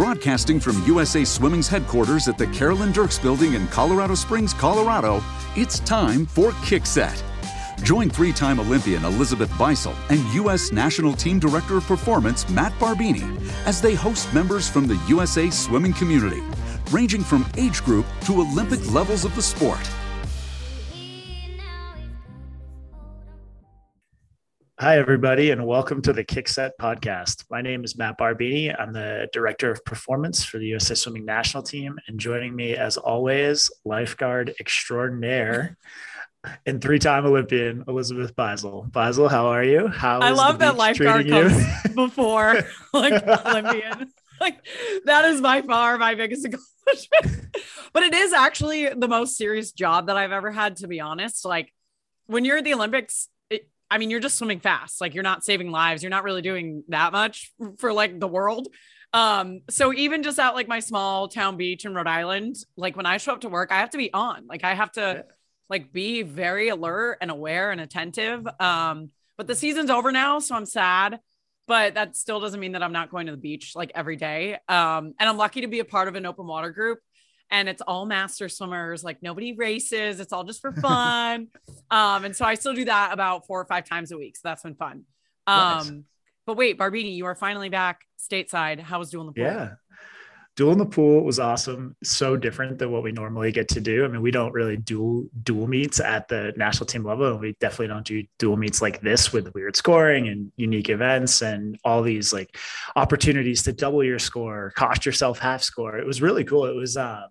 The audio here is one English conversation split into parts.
Broadcasting from USA Swimming's headquarters at the Carolyn Dirks Building in Colorado Springs, Colorado, it's time for Kickset. Join three time Olympian Elizabeth Beisel and U.S. National Team Director of Performance Matt Barbini as they host members from the USA swimming community, ranging from age group to Olympic levels of the sport. Hi, everybody, and welcome to the Kickset podcast. My name is Matt Barbini. I'm the Director of Performance for the USA Swimming National Team. And joining me, as always, lifeguard extraordinaire and three-time Olympian Elizabeth Beisel. Beisel, how are you? How I love that lifeguard comes before like Olympian. Like that is by far my biggest accomplishment. but it is actually the most serious job that I've ever had, to be honest. Like when you're at the Olympics, I mean, you're just swimming fast. Like you're not saving lives. You're not really doing that much for like the world. Um, so even just at like my small town beach in Rhode Island, like when I show up to work, I have to be on. Like I have to like be very alert and aware and attentive. Um, but the season's over now, so I'm sad. But that still doesn't mean that I'm not going to the beach like every day. Um, and I'm lucky to be a part of an open water group and it's all master swimmers like nobody races it's all just for fun. Um and so i still do that about four or five times a week so that's been fun. Um nice. but wait barbini you are finally back stateside. How was doing the pool yeah Duel in the Pool was awesome. So different than what we normally get to do. I mean we don't really dual dual meets at the national team level and we definitely don't do dual meets like this with weird scoring and unique events and all these like opportunities to double your score cost yourself half score. It was really cool. It was um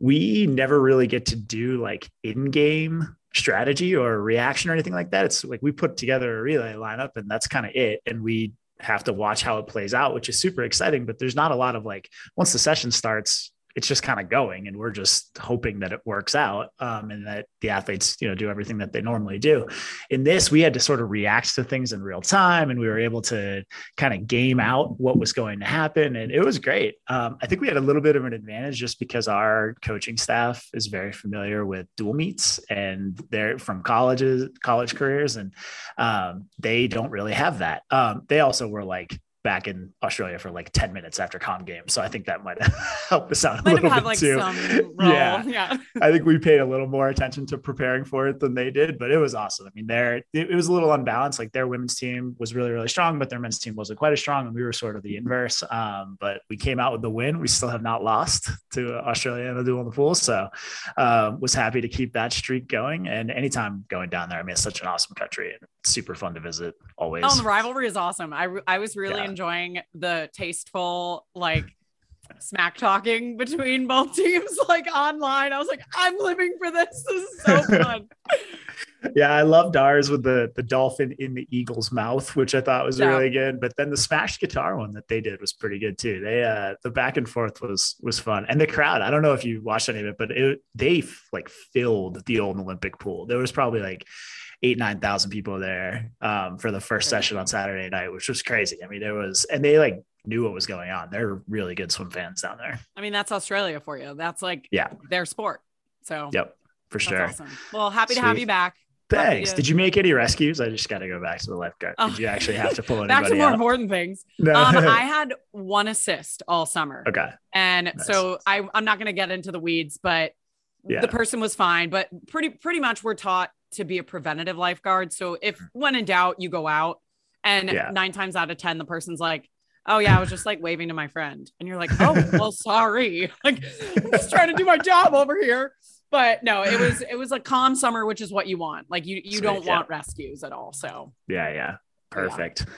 we never really get to do like in-game strategy or reaction or anything like that. It's like we put together a relay lineup and that's kind of it. And we have to watch how it plays out, which is super exciting. But there's not a lot of like once the session starts, it's just kind of going and we're just hoping that it works out um, and that the athletes you know do everything that they normally do. In this we had to sort of react to things in real time and we were able to kind of game out what was going to happen and it was great. Um, i think we had a little bit of an advantage just because our coaching staff is very familiar with dual meets and they're from colleges college careers and um, they don't really have that. Um, they also were like back in Australia for like 10 minutes after com game. So I think that might help us out a might little bit like too. Yeah. yeah. I think we paid a little more attention to preparing for it than they did, but it was awesome. I mean, there it, it, was a little unbalanced. Like their women's team was really, really strong, but their men's team wasn't quite as strong. And we were sort of the inverse. Um, but we came out with the win. We still have not lost to Australia in the Duel in the Pool. So um, was happy to keep that streak going. And anytime going down there, I mean, it's such an awesome country and super fun to visit always. Oh, the rivalry is awesome. I, I was really yeah enjoying the tasteful like smack talking between both teams like online. I was like, I'm living for this. This is so fun. yeah, I loved ours with the the dolphin in the eagle's mouth, which I thought was yeah. really good. But then the smashed guitar one that they did was pretty good too. They uh the back and forth was was fun. And the crowd, I don't know if you watched any of it, but it they like filled the old Olympic pool. There was probably like eight nine thousand people there um, for the first session on Saturday night, which was crazy. I mean, there was, and they like knew what was going on. They're really good swim fans down there. I mean, that's Australia for you. That's like yeah, their sport. So yep, for sure. Awesome. Well, happy Sweet. to have you back. Thanks. To... Did you make any rescues? I just got to go back to the lifeguard. Oh. Did you actually have to pull anybody back to more out? important things? No. Um, I had one assist all summer. Okay. And nice. so I, I'm not going to get into the weeds, but yeah. the person was fine. But pretty pretty much we're taught to be a preventative lifeguard. So if mm. when in doubt, you go out and yeah. nine times out of 10, the person's like, Oh yeah, I was just like waving to my friend. And you're like, Oh, well, sorry. Like I'm just trying to do my job over here. But no, it was it was a calm summer, which is what you want. Like you you Sweet, don't yeah. want rescues at all. So yeah, yeah. Perfect. Yeah.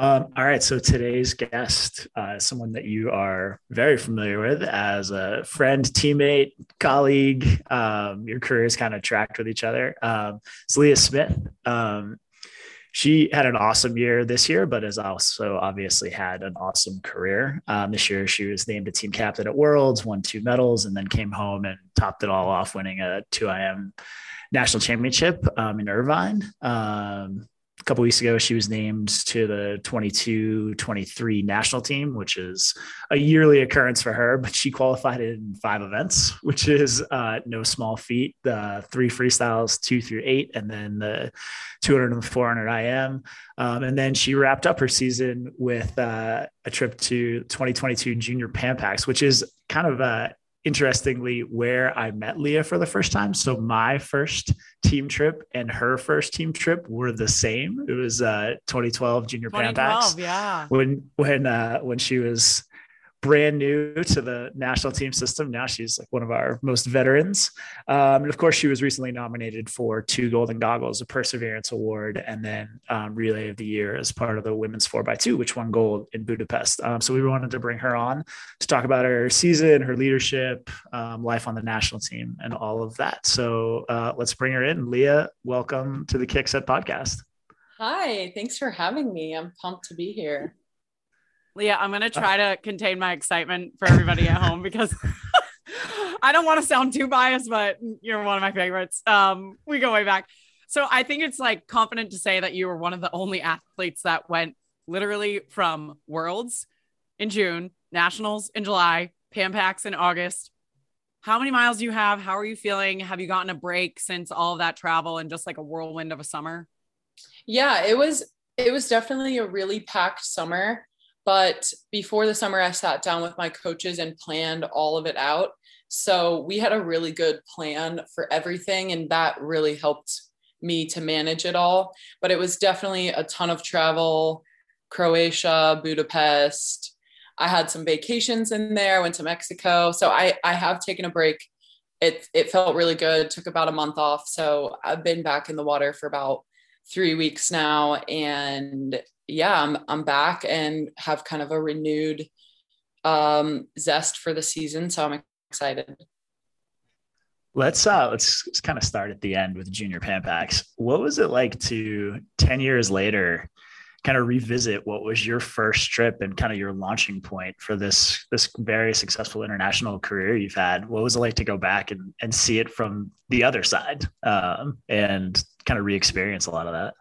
Um, all right. So today's guest, uh, someone that you are very familiar with as a friend, teammate, colleague. Um, your careers kind of tracked with each other. Um, it's Leah Smith. Um, she had an awesome year this year, but has also obviously had an awesome career. Um, this year, she was named a team captain at Worlds, won two medals, and then came home and topped it all off, winning a 2IM national championship um, in Irvine couple weeks ago, she was named to the 22 23 national team, which is a yearly occurrence for her, but she qualified in five events, which is uh, no small feat. The three freestyles, two through eight, and then the 200 and 400 IM. Um, and then she wrapped up her season with uh, a trip to 2022 Junior Pan Pacs, which is kind of a interestingly where I met Leah for the first time. So my first team trip and her first team trip were the same. It was uh 2012 Junior 2012, Pan Pacs. Yeah. When when uh when she was brand new to the national team system. Now she's like one of our most veterans. Um, and of course, she was recently nominated for two Golden Goggles, a Perseverance Award, and then um, Relay of the Year as part of the women's 4x2, which won gold in Budapest. Um, so we wanted to bring her on to talk about her season, her leadership, um, life on the national team, and all of that. So uh, let's bring her in. Leah, welcome to the Kickset podcast. Hi, thanks for having me. I'm pumped to be here. Leah, I'm going to try to contain my excitement for everybody at home because I don't want to sound too biased, but you're one of my favorites. Um, we go way back. So I think it's like confident to say that you were one of the only athletes that went literally from worlds in June, nationals in July, Pan Pacs in August. How many miles do you have? How are you feeling? Have you gotten a break since all of that travel and just like a whirlwind of a summer? Yeah, it was it was definitely a really packed summer. But before the summer, I sat down with my coaches and planned all of it out. So we had a really good plan for everything, and that really helped me to manage it all. But it was definitely a ton of travel Croatia, Budapest. I had some vacations in there, I went to Mexico. So I, I have taken a break. It, it felt really good, took about a month off. So I've been back in the water for about three weeks now. And yeah, I'm I'm back and have kind of a renewed um, zest for the season. So I'm excited. Let's uh let's, kind of start at the end with Junior Pan Pacs. What was it like to 10 years later kind of revisit what was your first trip and kind of your launching point for this this very successful international career you've had? What was it like to go back and, and see it from the other side um, and kind of re-experience a lot of that?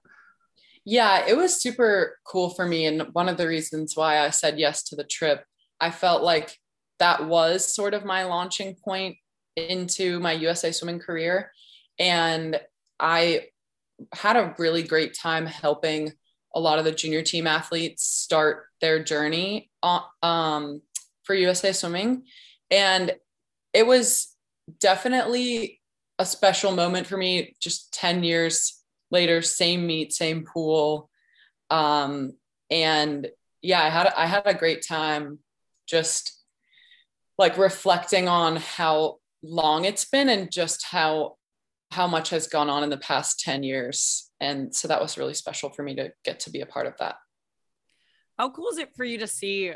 Yeah, it was super cool for me. And one of the reasons why I said yes to the trip, I felt like that was sort of my launching point into my USA swimming career. And I had a really great time helping a lot of the junior team athletes start their journey um, for USA swimming. And it was definitely a special moment for me, just 10 years later, same meet, same pool. Um, and yeah, I had I had a great time just like reflecting on how long it's been and just how how much has gone on in the past 10 years. And so that was really special for me to get to be a part of that. How cool is it for you to see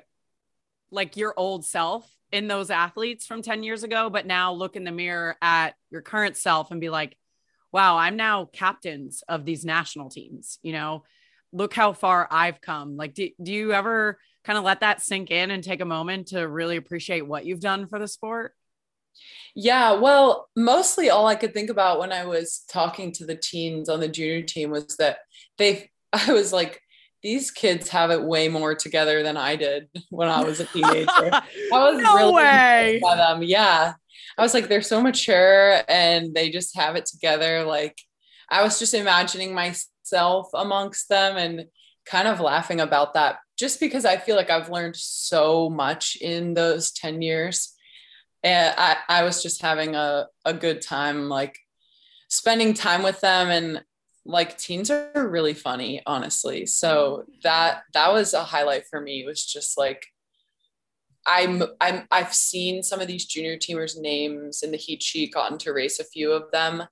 like your old self in those athletes from 10 years ago, but now look in the mirror at your current self and be like, wow, I'm now captains of these national teams, you know, look how far I've come. Like, do, do you ever kind of let that sink in and take a moment to really appreciate what you've done for the sport? Yeah, well, mostly all I could think about when I was talking to the teens on the junior team was that they, I was like, these kids have it way more together than I did when I was a teenager. I was no really way. by them. Yeah. I was like, they're so mature and they just have it together. Like, I was just imagining myself amongst them and kind of laughing about that just because I feel like I've learned so much in those 10 years. And I, I was just having a, a good time, like spending time with them. And like teens are really funny, honestly. So mm-hmm. that, that was a highlight for me. It was just like, I'm I'm I've seen some of these junior teamers' names in the heat sheet, gotten to race a few of them,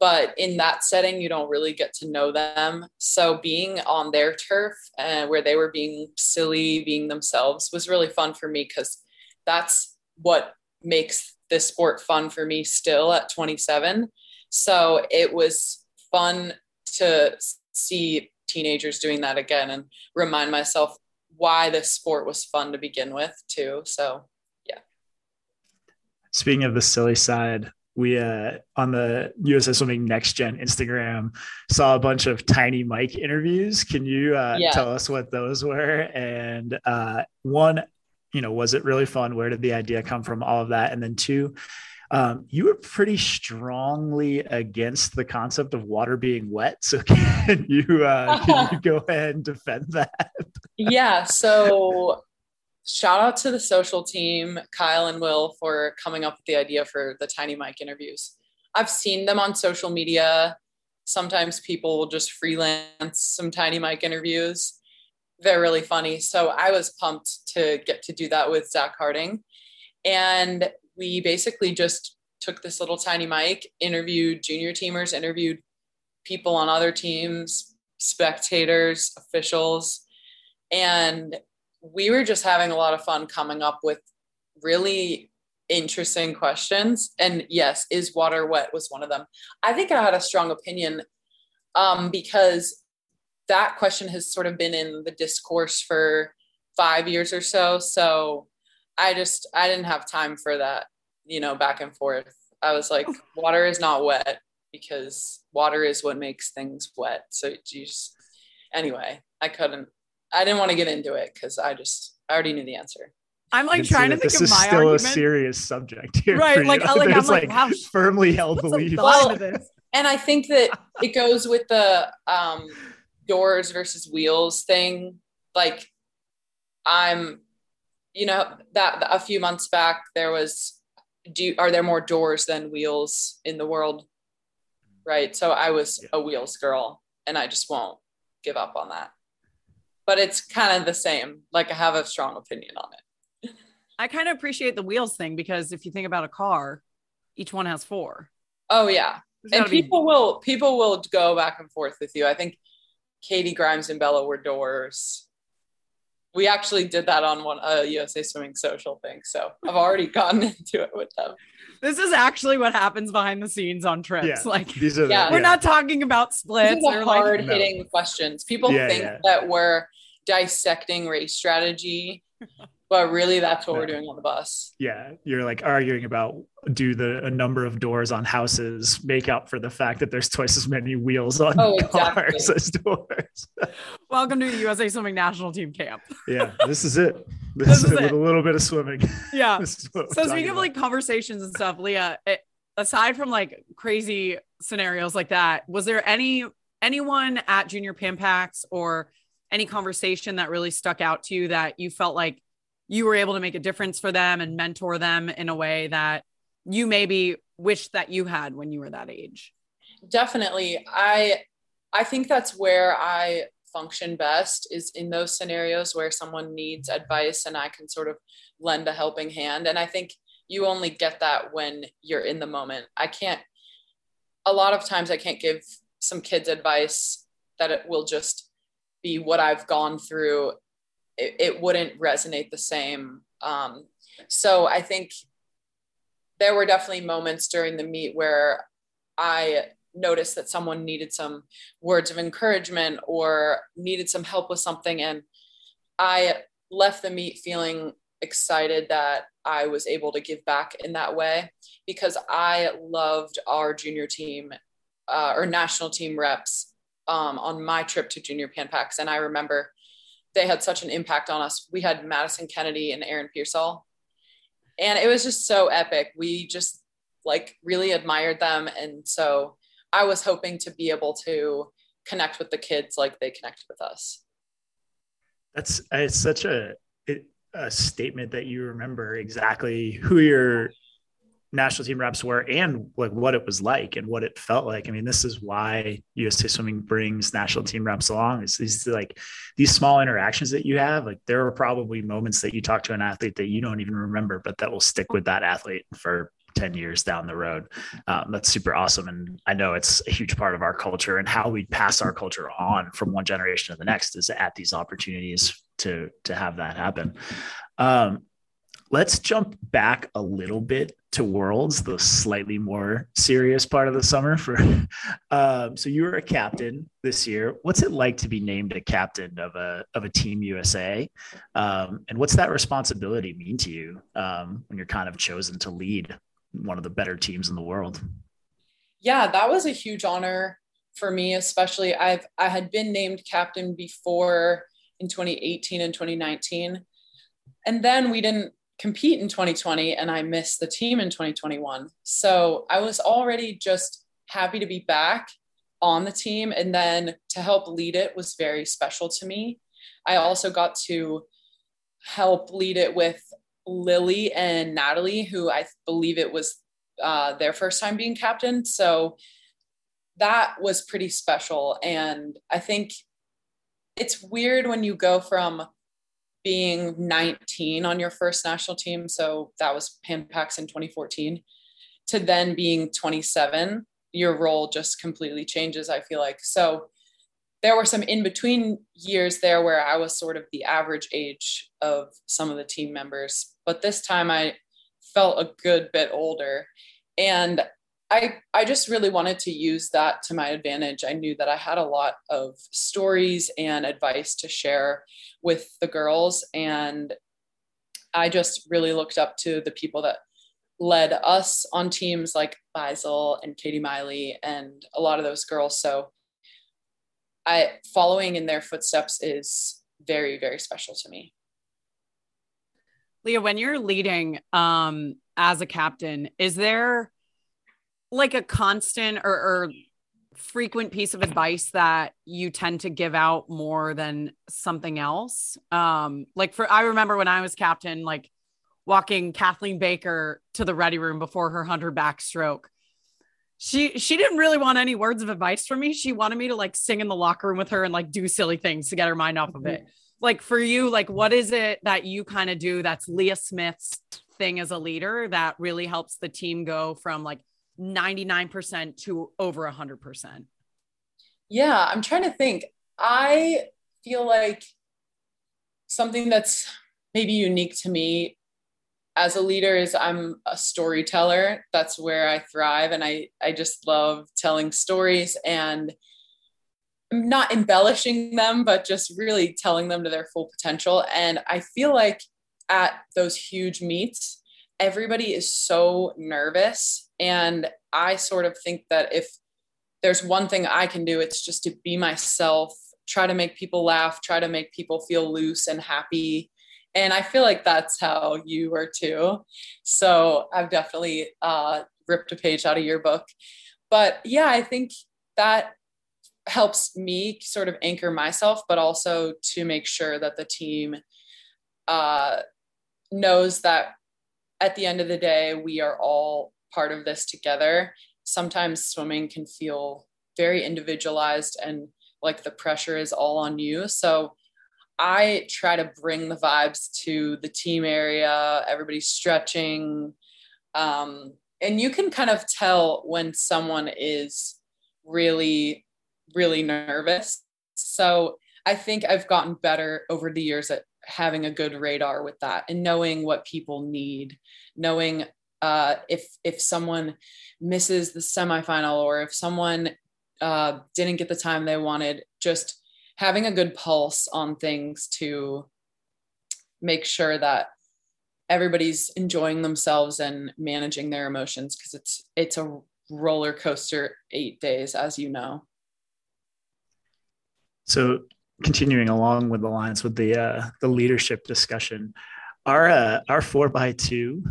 but in that setting, you don't really get to know them. So being on their turf and uh, where they were being silly, being themselves, was really fun for me because that's what makes this sport fun for me still at 27. So it was fun to see teenagers doing that again and remind myself why this sport was fun to begin with too. So yeah. Speaking of the silly side, we uh, on the USA Swimming Next Gen Instagram saw a bunch of Tiny Mic interviews. Can you uh, yeah. tell us what those were? And uh, one, you know, was it really fun? Where did the idea come from? All of that, and then two, um, you were pretty strongly against the concept of water being wet. So can you uh, can you go ahead and defend that? yeah. So shout out to the social team, Kyle and Will, for coming up with the idea for the Tiny Mic interviews. I've seen them on social media. Sometimes people will just freelance some Tiny Mic interviews. They're really funny. So I was pumped to get to do that with Zach Harting. And we basically just took this little tiny mic, interviewed junior teamers, interviewed people on other teams, spectators, officials, and we were just having a lot of fun coming up with really interesting questions. And yes, is water wet was one of them. I think I had a strong opinion um, because that question has sort of been in the discourse for five years or so. So I just I didn't have time for that, you know, back and forth. I was like, water is not wet because water is what makes things wet. So you just anyway, I couldn't I didn't want to get into it because I just I already knew the answer. I'm like trying to think this of is my still argument. a serious subject here. Right. Like, like I'm like, wow, firmly held beliefs. Well, and I think that it goes with the um, doors versus wheels thing. Like I'm, you know, that a few months back there was, do are there more doors than wheels in the world? Right. So I was yeah. a wheels girl, and I just won't give up on that but it's kind of the same. Like I have a strong opinion on it. I kind of appreciate the wheels thing because if you think about a car, each one has four. Oh yeah. and people be- will people will go back and forth with you. I think Katie Grimes and Bella were doors. We actually did that on one uh, USA Swimming social thing. So I've already gotten into it with them. This is actually what happens behind the scenes on trips. Yeah, like these are the, yeah. we're not talking about splits or hard like, hitting no. questions. People yeah, think yeah. that we're dissecting race strategy but really that's what we're doing on the bus. Yeah you're like arguing about do the a number of doors on houses make up for the fact that there's twice as many wheels on oh, cars exactly. as doors. Welcome to the usa swimming national team camp. Yeah this is it. This, this is, it, with a little bit of swimming. Yeah. So speaking of like conversations and stuff leah it, aside from like crazy scenarios like that was there any anyone at junior pan pacs or any conversation that really stuck out to you that you felt like you were able to make a difference for them and mentor them in a way that you maybe wished that you had when you were that age. Definitely. I i think that's where i function best is in those scenarios where someone needs advice and i can sort of lend a helping hand. And i think you only get that when you're in the moment. I can't a lot of times i can't give some kids advice that it will just be what I've gone through, it, it wouldn't resonate the same. Um, so I think there were definitely moments during the meet where I noticed that someone needed some words of encouragement or needed some help with something. And I left the meet feeling excited that I was able to give back in that way because I loved our junior team uh, or national team reps um, on my trip to Junior Pan Pacs, and I remember they had such an impact on us. We had Madison Kennedy and Aaron Pearsall, and it was just so epic. We just like really admired them, and so I was hoping to be able to connect with the kids like they connected with us. That's it's such a a statement that you remember exactly who your national team reps were and like what it was like and what it felt like. I mean, this is why USA Swimming brings national team reps along. It's these like these small interactions that you have. Like there are probably moments that you talk to an athlete that you don't even remember, but that will stick with that athlete for 10 years down the road. Um, that's super awesome. And I know it's a huge part of our culture and how we pass our culture on from one generation to the next is at these opportunities to, to have that happen. Um, let's jump back a little bit to worlds the slightly more serious part of the summer for um, so you were a captain this year what's it like to be named a captain of a of a team usa um, and what's that responsibility mean to you um, when you're kind of chosen to lead one of the better teams in the world. Yeah, that was a huge honor for me, especially I've I had been named captain before in 2018 and 2019. And then we didn't compete in 2020 and I missed the team in 2021. So I was already just happy to be back on the team and then to help lead it was very special to me. I also got to help lead it with Lily and Natalie, who I believe it was uh, their first time being captain. So that was pretty special. And I think it's weird when you go from being 19 on your first national team. So that was Pan in 2014 to then being 27. Your role just completely changes, I feel like. So there were some in between years there where I was sort of the average age of some of the team members. But this time I felt a good bit older. And I, I just really wanted to use that to my advantage. I knew that I had a lot of stories and advice to share with the girls. And I just really looked up to the people that led us on teams like Beisel and Katie Meili and a lot of those girls. So I following in their footsteps is very, very special to me. Leah, when you're leading um, as a captain, is there like a constant or, or frequent piece of advice that you tend to give out more than something else? Um, like for I remember when I was captain, like walking Kathleen Baker to the ready room before her hundred backstroke. She she didn't really want any words of advice from me. She wanted me to like sing in the locker room with her and like do silly things to get her mind off of it. Like for you, like what is it that you kind of do that's Leah Smith's thing as a leader that really helps the team go from like 99% to over 100%? Yeah, I'm trying to think. I feel like something that's maybe unique to me as a leader is I'm a storyteller. That's where I thrive and I I just love telling stories and I'm not embellishing them but just really telling them to their full potential and I feel like at those huge meets everybody is so nervous and I sort of think that if there's one thing I can do, it's just to be myself, try to make people laugh, try to make people feel loose and happy. And I feel like that's how you were too. So I've definitely uh, ripped a page out of your book. But yeah, I think that helps me sort of anchor myself, but also to make sure that the team uh, knows that at the end of the day, we are all part of this together. Sometimes swimming can feel very individualized and like the pressure is all on you. So I try to bring the vibes to the team area, everybody's stretching. Um, and you can kind of tell when someone is really, really nervous. So I think I've gotten better over the years at having a good radar with that and knowing what people need, knowing uh, if if someone misses the semifinal or if someone uh, didn't get the time they wanted, just having a good pulse on things to make sure that everybody's enjoying themselves and managing their emotions because it's it's a roller coaster eight days as you know. So continuing along with the lines with the uh, the leadership discussion our uh, our four by two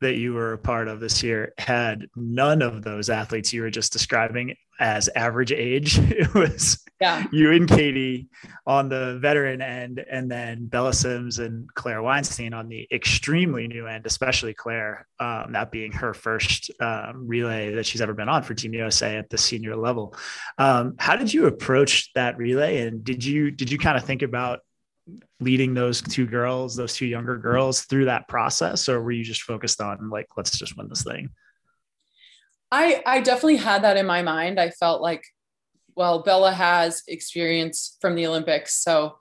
that you were a part of this year had none of those athletes you were just describing as average age. It was yeah. you and Katie on the veteran end, and then Bella Sims and Claire Weinstein on the extremely new end, especially Claire, um, that being her first um, relay that she's ever been on for Team USA at the senior level. Um, how did you approach that relay, and did you did you kind of think about leading those two girls, those two younger girls through that process, or were you just focused on like, let's just win this thing? I I definitely had that in my mind. I felt like, well, Bella has experience from the Olympics, so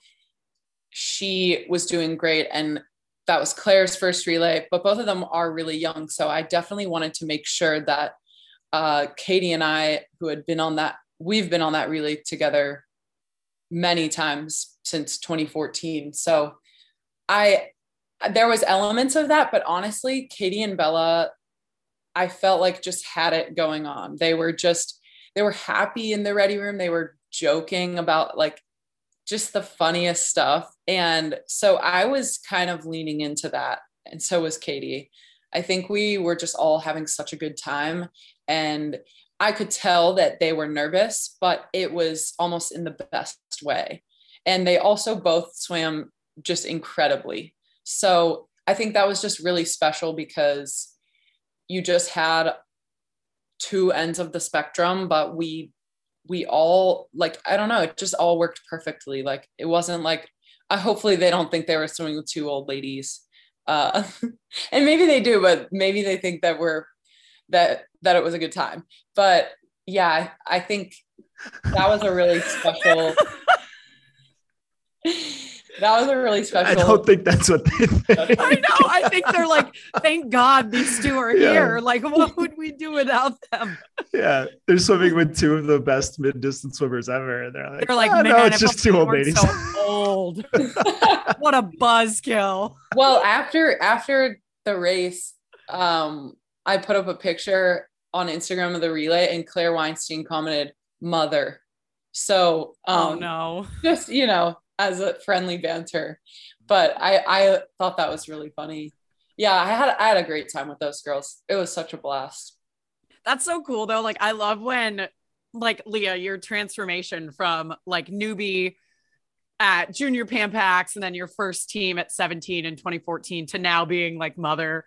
she was doing great, and that was Claire's first relay. But both of them are really young, so I definitely wanted to make sure that uh, Katie and I, who had been on that, we've been on that relay together many times since 2014. So I there was elements of that, but honestly, Katie and Bella, I felt like just had it going on. They were just, they were happy in the ready room. They were joking about like just the funniest stuff. And so I was kind of leaning into that. And so was Katie. I think we were just all having such a good time. And I could tell that they were nervous, but it was almost in the best way. And they also both swam just incredibly. So I think that was just really special because you just had two ends of the spectrum, but we we all like I don't know, it just all worked perfectly. Like it wasn't like uh, hopefully they don't think they were swimming with two old ladies. Uh, and maybe they do, but maybe they think that we're that that it was a good time. But yeah, I think that was a really special that was a really special. I don't think that's what they think. I know. I think they're like, thank God these two are yeah. here. Like, what would we do without them? Yeah, they're swimming with two of the best mid-distance swimmers ever, and they're like, they're like, oh, man, no, it's just two old ladies. So old. what a buzzkill. Well, after after the race, um, I put up a picture on Instagram of the relay, and Claire Weinstein commented, "Mother." So, oh, um, oh no, just you know, as a friendly banter. But I I thought that was really funny. Yeah, I had I had a great time with those girls. It was such a blast. That's so cool though. Like I love when like Leah, your transformation from like newbie at junior Pan Pacs and then your first team at 17 in 2014 to now being like mother.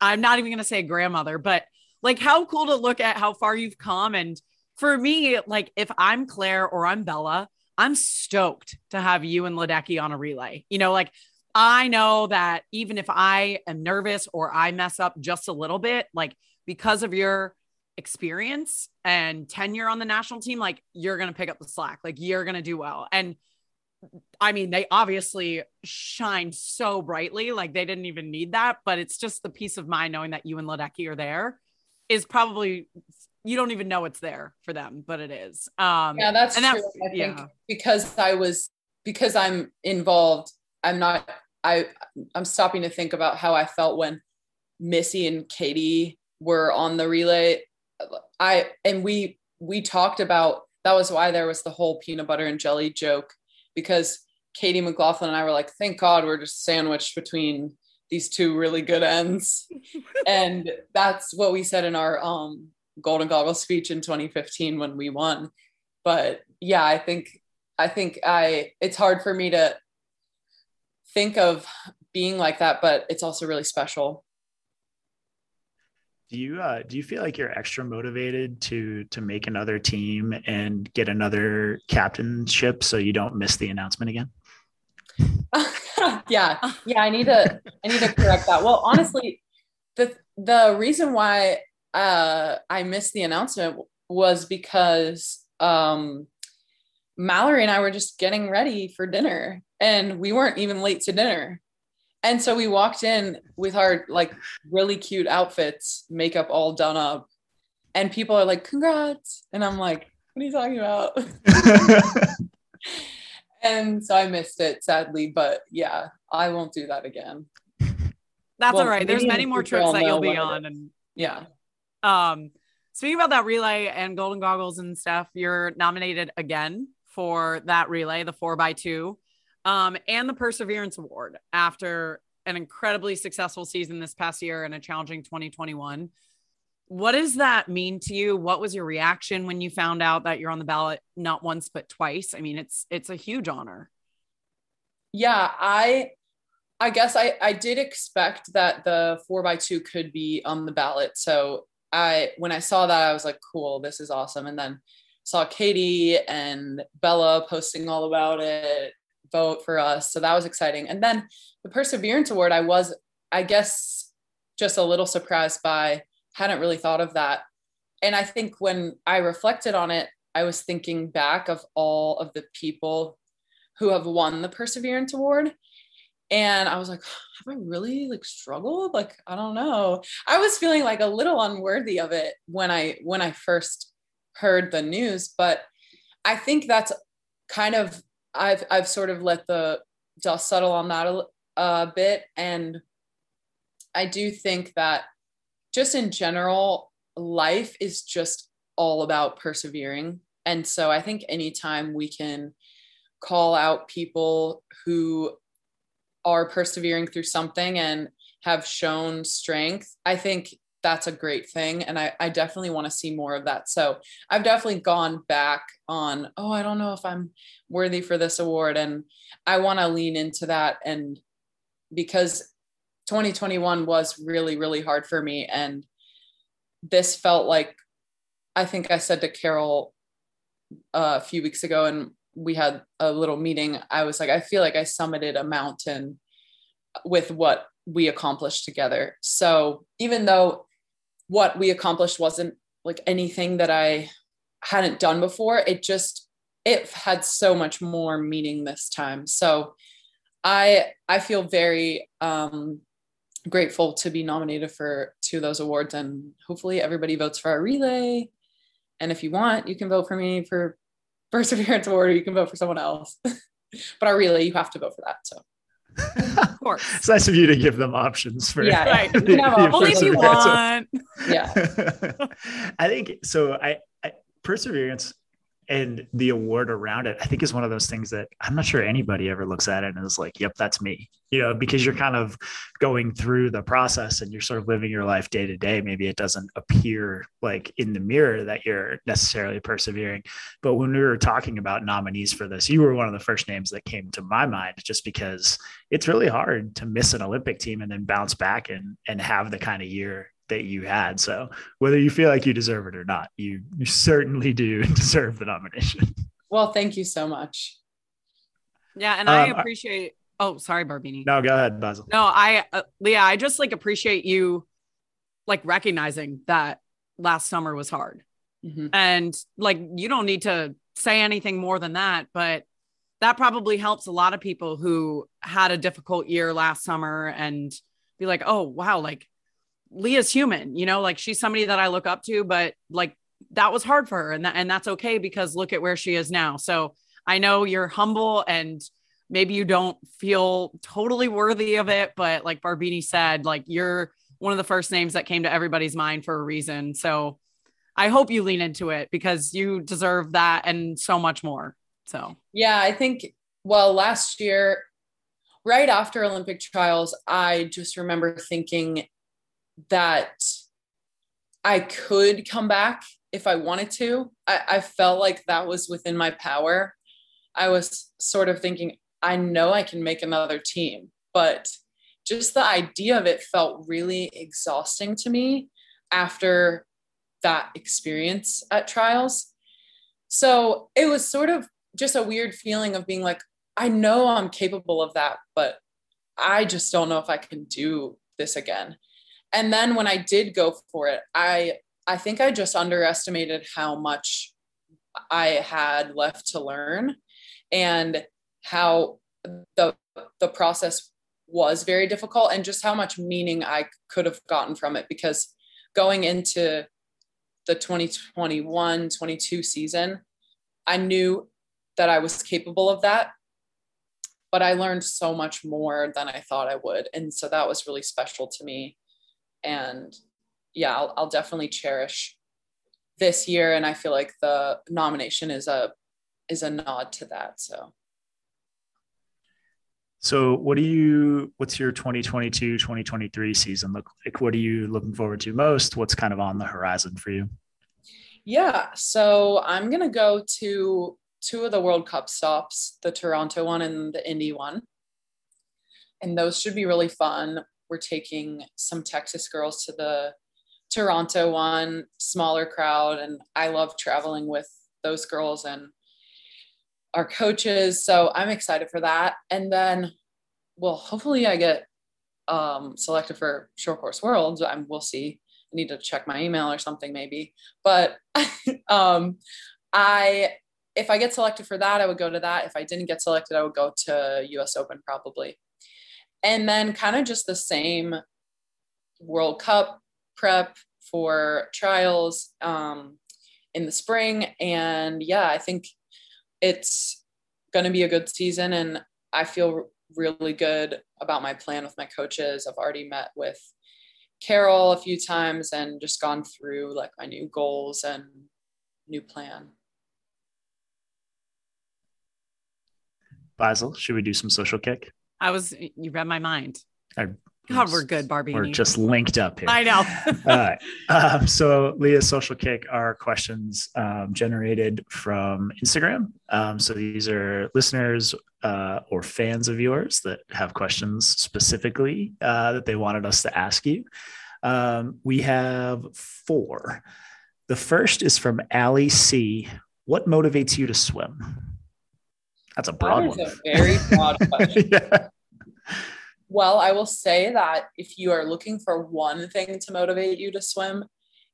I'm not even going to say grandmother, but like how cool to look at how far you've come. And for me, like if I'm Claire or I'm Bella, I'm stoked to have you and Ledecky on a relay. You know, like I know that even if I am nervous or I mess up just a little bit, like because of your experience and tenure on the national team, like you're going to pick up the slack, like you're going to do well. And I mean, they obviously shine so brightly, like they didn't even need that, but it's just the peace of mind knowing that you and Ledecky are there is probably you don't even know it's there for them, but it is. Um, yeah, that's and true. That's, I think yeah. because I was because I'm involved, I'm not. I I'm stopping to think about how I felt when Missy and Katie were on the relay. I and we we talked about that was why there was the whole peanut butter and jelly joke because Katie McLaughlin and I were like, thank God we're just sandwiched between these two really good ends. and that's what we said in our um Golden Goggles speech in 2015 when we won. But yeah, I think I think I it's hard for me to think of being like that, but it's also really special. Do you uh, do you feel like you're extra motivated to to make another team and get another captainship so you don't miss the announcement again? yeah, yeah. I need to I need to correct that. Well, honestly, the the reason why uh, I missed the announcement was because um, Mallory and I were just getting ready for dinner and we weren't even late to dinner. And so we walked in with our like really cute outfits, makeup all done up. And people are like, congrats. And I'm like, what are you talking about? and so I missed it sadly, but yeah, I won't do that again. That's well, all right. There's many more trips that you'll be on. And yeah. Um, speaking about that relay and golden goggles and stuff, you're nominated again for that relay, the four by two, um, and the Perseverance Award after an incredibly successful season this past year and a challenging 2021. What does that mean to you? What was your reaction when you found out that you're on the ballot not once but twice? I mean, it's it's a huge honor. Yeah, I I guess I I did expect that the four by two could be on the ballot. So I when I saw that I was like, cool, this is awesome. And then saw Katie and Bella posting all about it, vote for us. So that was exciting. And then the Perseverance Award, I was, I guess, just a little surprised by, hadn't really thought of that. And I think when I reflected on it, I was thinking back of all of the people who have won the Perseverance Award and i was like have i really like struggled like i don't know i was feeling like a little unworthy of it when i when i first heard the news but i think that's kind of i've i've sort of let the dust settle on that a, a uh, bit and i do think that just in general, life is just all about persevering. And so I think anytime we can call out people who are persevering through something and have shown strength, I think that's a great thing. And I, I definitely want to see more of that. So I've definitely gone back on, oh, I don't know if I'm worthy for this award. And I want to lean into that. And because 2021 was really, really hard for me. And this felt like, I think I said to Carol uh, a few weeks ago, and we had a little meeting. I was like, I feel like I summited a mountain with what we accomplished together. So even though what we accomplished wasn't like anything that I hadn't done before, it just it had so much more meaning this time. So I I feel very um grateful to be nominated for two of those awards and hopefully everybody votes for our relay. And if you want, you can vote for me for perseverance award or you can vote for someone else. but our relay, you have to vote for that. So of course. it's nice of you to give them options for yeah, right. the- the Only if you want. yeah. I think so. I, I perseverance and the award around it, I think is one of those things that I'm not sure anybody ever looks at it and is like, yep, that's me. You know, because you're kind of going through the process and you're sort of living your life day to day. Maybe it doesn't appear like in the mirror that you're necessarily persevering. But when we were talking about nominees for this, you were one of the first names that came to my mind just because it's really hard to miss an Olympic team and then bounce back and and have the kind of year that you had. So whether you feel like you deserve it or not, you you certainly do deserve the nomination. Well, thank you so much. Yeah, and I Um, I- appreciate. Oh, sorry, Barbini. No, go ahead, Beisel. No, I, uh, Leah, I just like appreciate you, like recognizing that last summer was hard, Mhm. and like you don't need to say anything more than that, but that probably helps a lot of people who had a difficult year last summer and be like, oh wow, like Leah's human, you know, like she's somebody that I look up to, but like that was hard for her, and that and that's okay because look at where she is now. So I know you're humble and maybe you don't feel totally worthy of it, but like Barbini said, like you're one of the first names that came to everybody's mind for a reason. So I hope you lean into it because you deserve that and so much more. So Yeah, I think, well, last year, right after Olympic trials, I just remember thinking that I could come back if I wanted to. I, I felt like that was within my power. I was sort of thinking, I know I can make another team, but just the idea of it felt really exhausting to me after that experience at trials. So it was sort of just a weird feeling of being like, I know I'm capable of that, but I just don't know if I can do this again. And then when I did go for it, I I think I just underestimated how much I had left to learn and how the the process was very difficult and just how much meaning I could have gotten from it because going into the 2021 22 season I knew that I was capable of that but I learned so much more than I thought I would. And so that was really special to me and yeah I'll, I'll definitely cherish this year and I feel like the nomination is a is a nod to that so So what do you what's your 2022 2023 season look like? What are you looking forward to most? What's kind of on the horizon for you? Yeah, so I'm gonna go to two of the World Cup stops, the Toronto one and the Indy one. And those should be really fun. We're taking some Texas girls to the Toronto one, smaller crowd, and I love traveling with those girls and our coaches. So I'm excited for that. And then, well, hopefully I get um, selected for Short Course Worlds. I'm, we'll see. I need to check my email or something maybe. But um, I, if I get selected for that, I would go to that. If I didn't get selected, I would go to US Open probably. And then kind of just the same World Cup prep for trials um, in the spring. And yeah, I think it's going to be a good season. And I feel really good about my plan with my coaches. I've already met with Carol a few times and just gone through like my new goals and new plan. Beisel, should we do some social kick? I was you read my mind. I, God, we're good, Barbie. We're just linked up here. I know. All right. Um, so Leah's social kick are questions um, generated from Instagram. Um, so these are listeners uh, or fans of yours that have questions specifically uh, that they wanted us to ask you. Um, we have four. The first is from Allie C. What motivates you to swim? That's a broad that one. a very broad question. yeah. Well, I will say that if you are looking for one thing to motivate you to swim,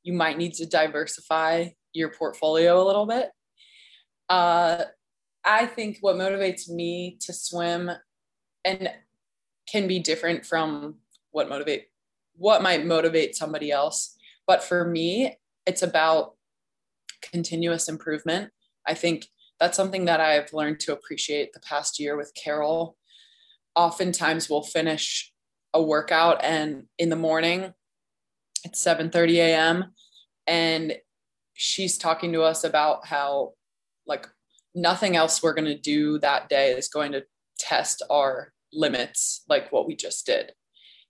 you might need to diversify your portfolio a little bit. Uh, I think what motivates me to swim and can be different from what motivate what might motivate somebody else. But for me, it's about continuous improvement. I think that's something that I've learned to appreciate the past year with Carol. Oftentimes we'll finish a workout and in the morning it's 7:30 a.m. and she's talking to us about how like nothing else we're going to do that day is going to test our limits like what we just did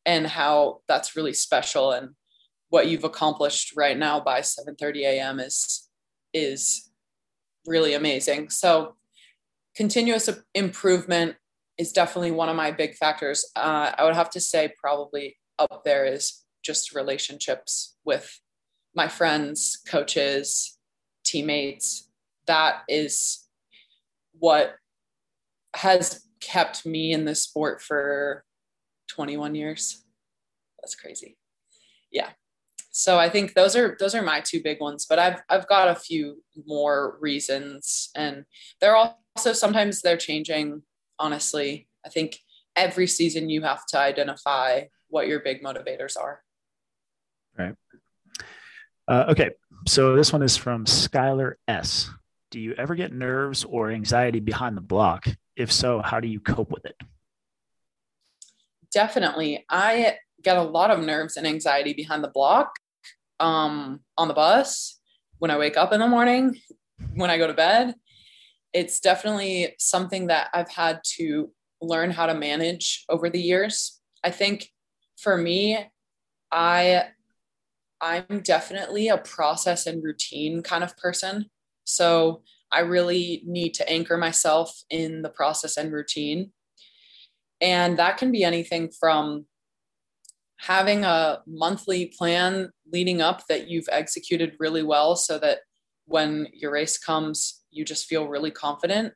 and how that's really special and what you've accomplished right now by 7:30 a.m. is is really amazing. So continuous improvement is definitely one of my big factors. Uh, I would have to say probably up there is just relationships with my friends, coaches, teammates. That is what has kept me in the sport for 21 years. That's crazy. Yeah so I think those are those are my two big ones, but I've I've got a few more reasons, and they're also sometimes they're changing. Honestly, I think every season you have to identify what your big motivators are. Right. Uh, okay, so this one is from Skylar S. Do you ever get nerves or anxiety behind the block? If so, how do you cope with it? Definitely. I get a lot of nerves and anxiety behind the block um, on the bus, when I wake up in the morning, when I go to bed. It's definitely something that I've had to learn how to manage over the years. I think for me, I I'm definitely a process and routine kind of person. So I really need to anchor myself in the process and routine. And that can be anything from having a monthly plan leading up that you've executed really well so that when your race comes, you just feel really confident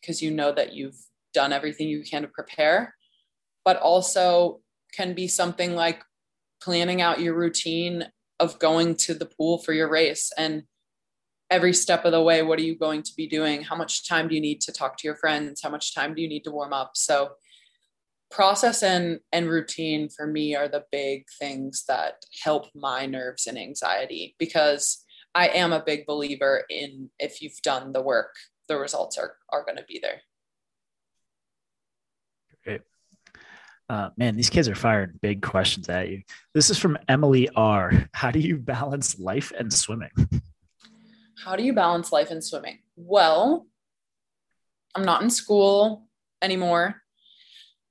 because you know that you've done everything you can to prepare. But also can be something like planning out your routine of going to the pool for your race. And every step of the way what are you going to be doing? How much time do you need to talk to your friends? How much time do you need to warm up? So process and and routine for me are the big things that help my nerves and anxiety because I am a big believer in if you've done the work, the results are are going to be there. Great. Uh, man, these kids are firing big questions at you. This is from Emily R. How do you balance life and swimming? How do you balance life and swimming? Well, I'm not in school anymore.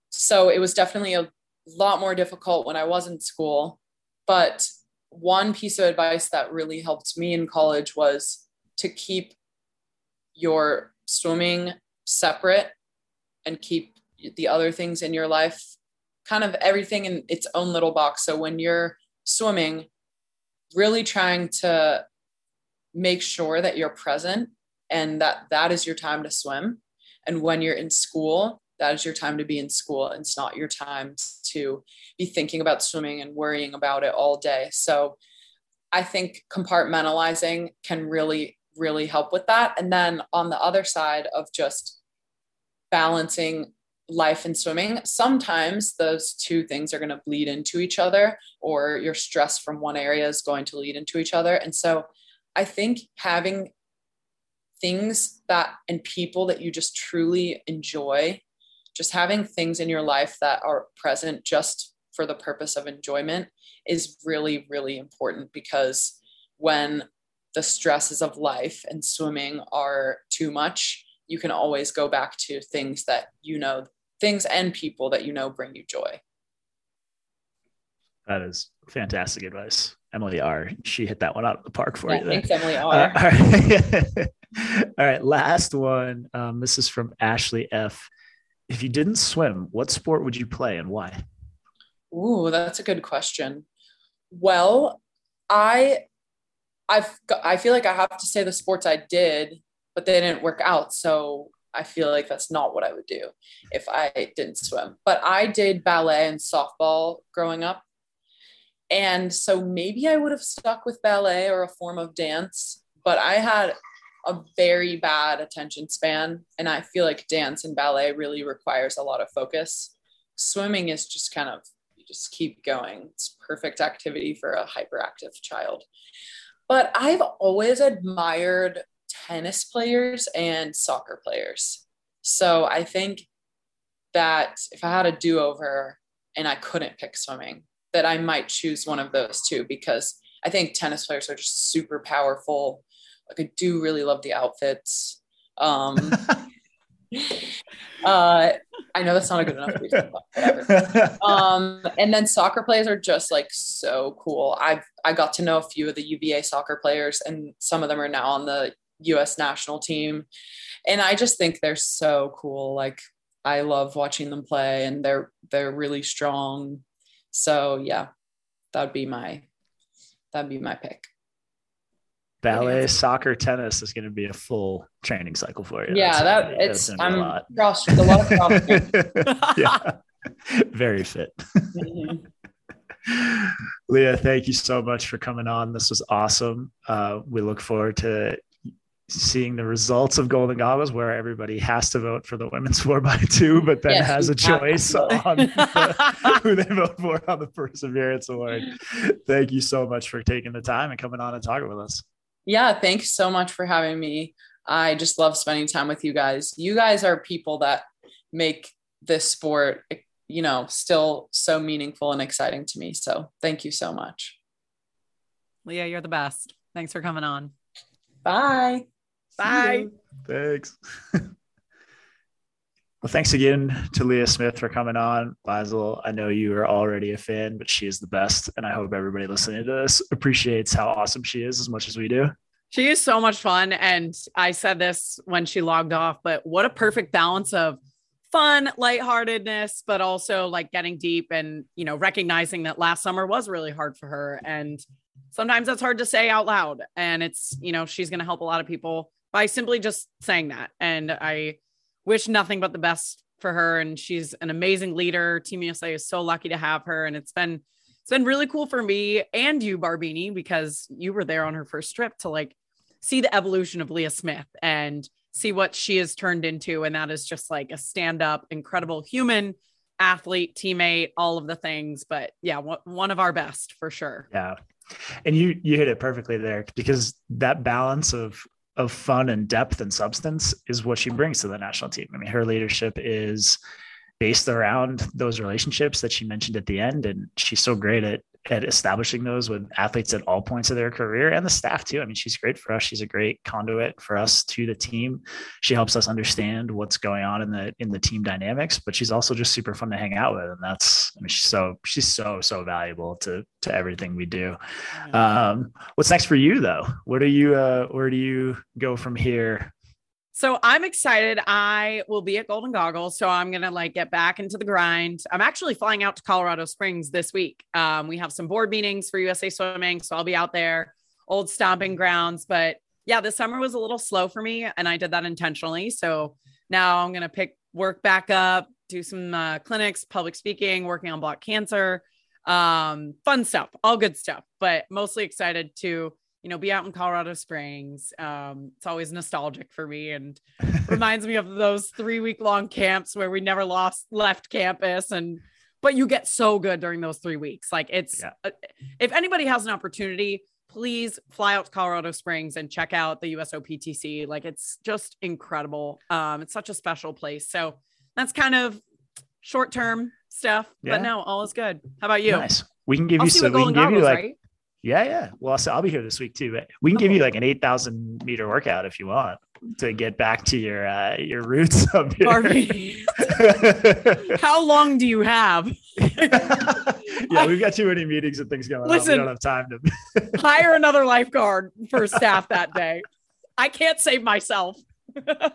So it was definitely a lot more difficult when I was in school. But one piece of advice that really helped me in college was to keep your swimming separate and keep the other things in your life kind of everything in its own little box. So when you're swimming, really trying to make sure that you're present and that that is your time to swim. And when you're in school, that is your time to be in school. It's not your time to be thinking about swimming and worrying about it all day. So I think compartmentalizing can really, really help with that. And then on the other side of just balancing life and swimming, sometimes those two things are going to bleed into each other, or your stress from one area is going to lead into each other. And so I think having things that and people that you just truly enjoy just having things in your life that are present just for the purpose of enjoyment is really, really important because when the stresses of life and swimming are too much, you can always go back to things that you know, things and people that you know bring you joy. That is fantastic advice. Emily R. She hit that one out of the park for yeah, you. Thanks, Emily R. Uh, all, right. all right. Last one. Um, this is from Ashley F. If you didn't swim, what sport would you play and why? Ooh, that's a good question. Well, I I've I feel like I have to say the sports I did, but they didn't work out. So I feel like that's not what I would do if I didn't swim. But I did ballet and softball growing up. And so maybe I would have stuck with ballet or a form of dance, but I had a very bad attention span. And I feel like dance and ballet really requires a lot of focus. Swimming is just kind of, you just keep going. It's perfect activity for a hyperactive child. But I've always admired tennis players and soccer players. So I think that if I had a do over and I couldn't pick swimming, that I might choose one of those two because I think tennis players are just super powerful. Like I do really love the outfits. Um, uh, I know that's not a good enough reason, but. Um, and then soccer players are just like so cool. I've I got to know a few of the UVA soccer players, and some of them are now on the U.S. national team, and I just think they're so cool. Like I love watching them play, and they're they're really strong. So yeah, that'd be my that'd be my pick ballet, soccer, tennis is going to be a full training cycle for you. Yeah, That's that it's I'm a lot. Cross, a lot of cross. yeah, very fit. Mm-hmm. Leah, thank you so much for coming on. This was awesome. Uh, we look forward to seeing the results of Golden Goggles, where everybody has to vote for the women's four by two, but then yes, has a choice on the, who they vote for on the Perseverance Award. Thank you so much for taking the time and coming on and talking with us. Yeah, thanks so much for having me. I just love spending time with you guys. You guys are people that make this sport, you know, still so meaningful and exciting to me. So thank you so much. Leah, you're the best. Thanks for coming on. Bye. Bye. Thanks. well, thanks again to Leah Smith for coming on. Beisel, I know you are already a fan, but she is the best. And I hope everybody listening to this appreciates how awesome she is as much as we do. She is so much fun. And I said this when she logged off, but what a perfect balance of fun, lightheartedness, but also like getting deep and, you know, recognizing that last summer was really hard for her. And sometimes that's hard to say out loud. And it's, you know, she's going to help a lot of people by simply just saying that. And I wish nothing but the best for her. And she's an amazing leader. Team USA is so lucky to have her. And it's been, it's been really cool for me and you, Barbini, because you were there on her first trip to like see the evolution of Leah Smith and see what she has turned into. And that is just like a stand up, incredible human athlete, teammate, all of the things. But yeah, one of our best for sure. Yeah. And you you hit it perfectly there because that balance of of fun and depth and substance is what she brings to the national team. I mean, her leadership is based around those relationships that she mentioned at the end. And she's so great at at establishing those with athletes at all points of their career and the staff too. I mean, she's great for us. She's a great conduit for us to the team. She helps us understand what's going on in the in the team dynamics, but she's also just super fun to hang out with. And that's I mean, she's so she's so so valuable to to everything we do. Um, what's next for you though? Where do you uh where do you go from here so I'm excited. I will be at Golden Goggles. So I'm going to like get back into the grind. I'm actually flying out to Colorado Springs this week. Um, we have some board meetings for USA Swimming. So I'll be out there, old stomping grounds. But yeah, this summer was a little slow for me and I did that intentionally. So now I'm going to pick work back up, do some uh, clinics, public speaking, working on blood cancer, um, fun stuff, all good stuff, but mostly excited to you know, be out in Colorado Springs. Um, it's always nostalgic for me and reminds me of those three week long camps where we never lost left campus and but you get so good during those three weeks. Like it's yeah. uh, if anybody has an opportunity, please fly out to Colorado Springs and check out the USOPTC. Like it's just incredible. Um, it's such a special place. So that's kind of short term stuff. Yeah. But no, all is good. How about you? Nice. We can give I'll you some. We can give you like. Right? Yeah, yeah. Well, I'll be here this week too. But we can give you like an eight thousand meter workout if you want to get back to your uh, your roots up here. How long do you have? yeah, we've got too many meetings and things going Listen, on. We don't have time to hire another lifeguard for staff that day. I can't save myself. All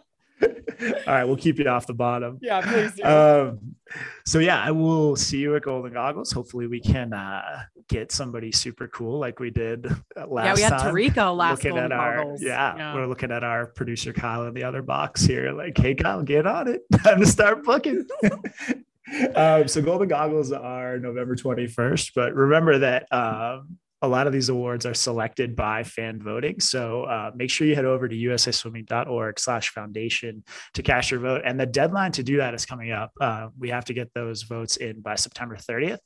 right, we'll keep you off the bottom. Yeah, please do. Um, so yeah, I will see you at Golden Goggles. Hopefully, we can uh, get somebody super cool like we did last. Yeah, we had time. Tarico last looking Golden at our, yeah, yeah, we're looking at our producer Kyle in the other box here. Like, hey Kyle, get on it. Time to start booking. um, so Golden Goggles are November 21st, but remember that um, a lot of these awards are selected by fan voting. So uh, make sure you head over to usaswimming.org slash foundation to cast your vote. And the deadline to do that is coming up. Uh, we have to get those votes in by September 30th.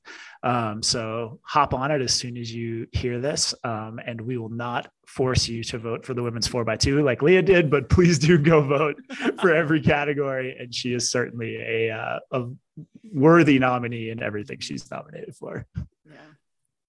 Um, so hop on it as soon as you hear this. Um, and we will not force you to vote for the women's four by two like Leah did, but please do go vote for every category. And she is certainly a, uh, a worthy nominee in everything she's nominated for. Yeah.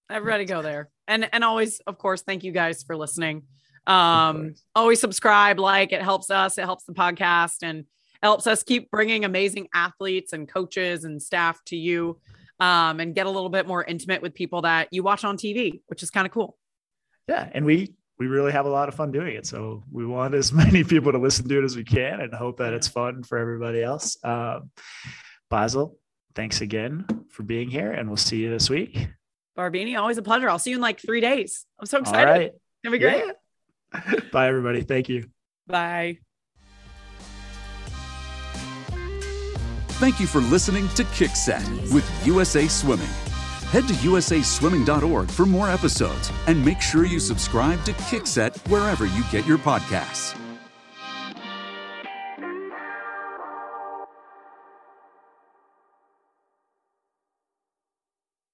Everybody go there. And and always, of course, thank you guys for listening. Um, always subscribe, like it helps us, it helps the podcast and helps us keep bringing amazing athletes and coaches and staff to you um, and get a little bit more intimate with people that you watch on TV, which is kind of cool. Yeah. And we we really have a lot of fun doing it. So we want as many people to listen to it as we can and hope that it's fun for everybody else. Um, Beisel, thanks again for being here, and we'll see you this week. Barbini, always a pleasure. I'll see you in like three days. I'm so excited. All right. It'll be great. Yeah. Bye, everybody. Thank you. Bye. Thank you for listening to Kickset with USA Swimming. Head to usaswimming.org for more episodes and make sure you subscribe to Kickset wherever you get your podcasts.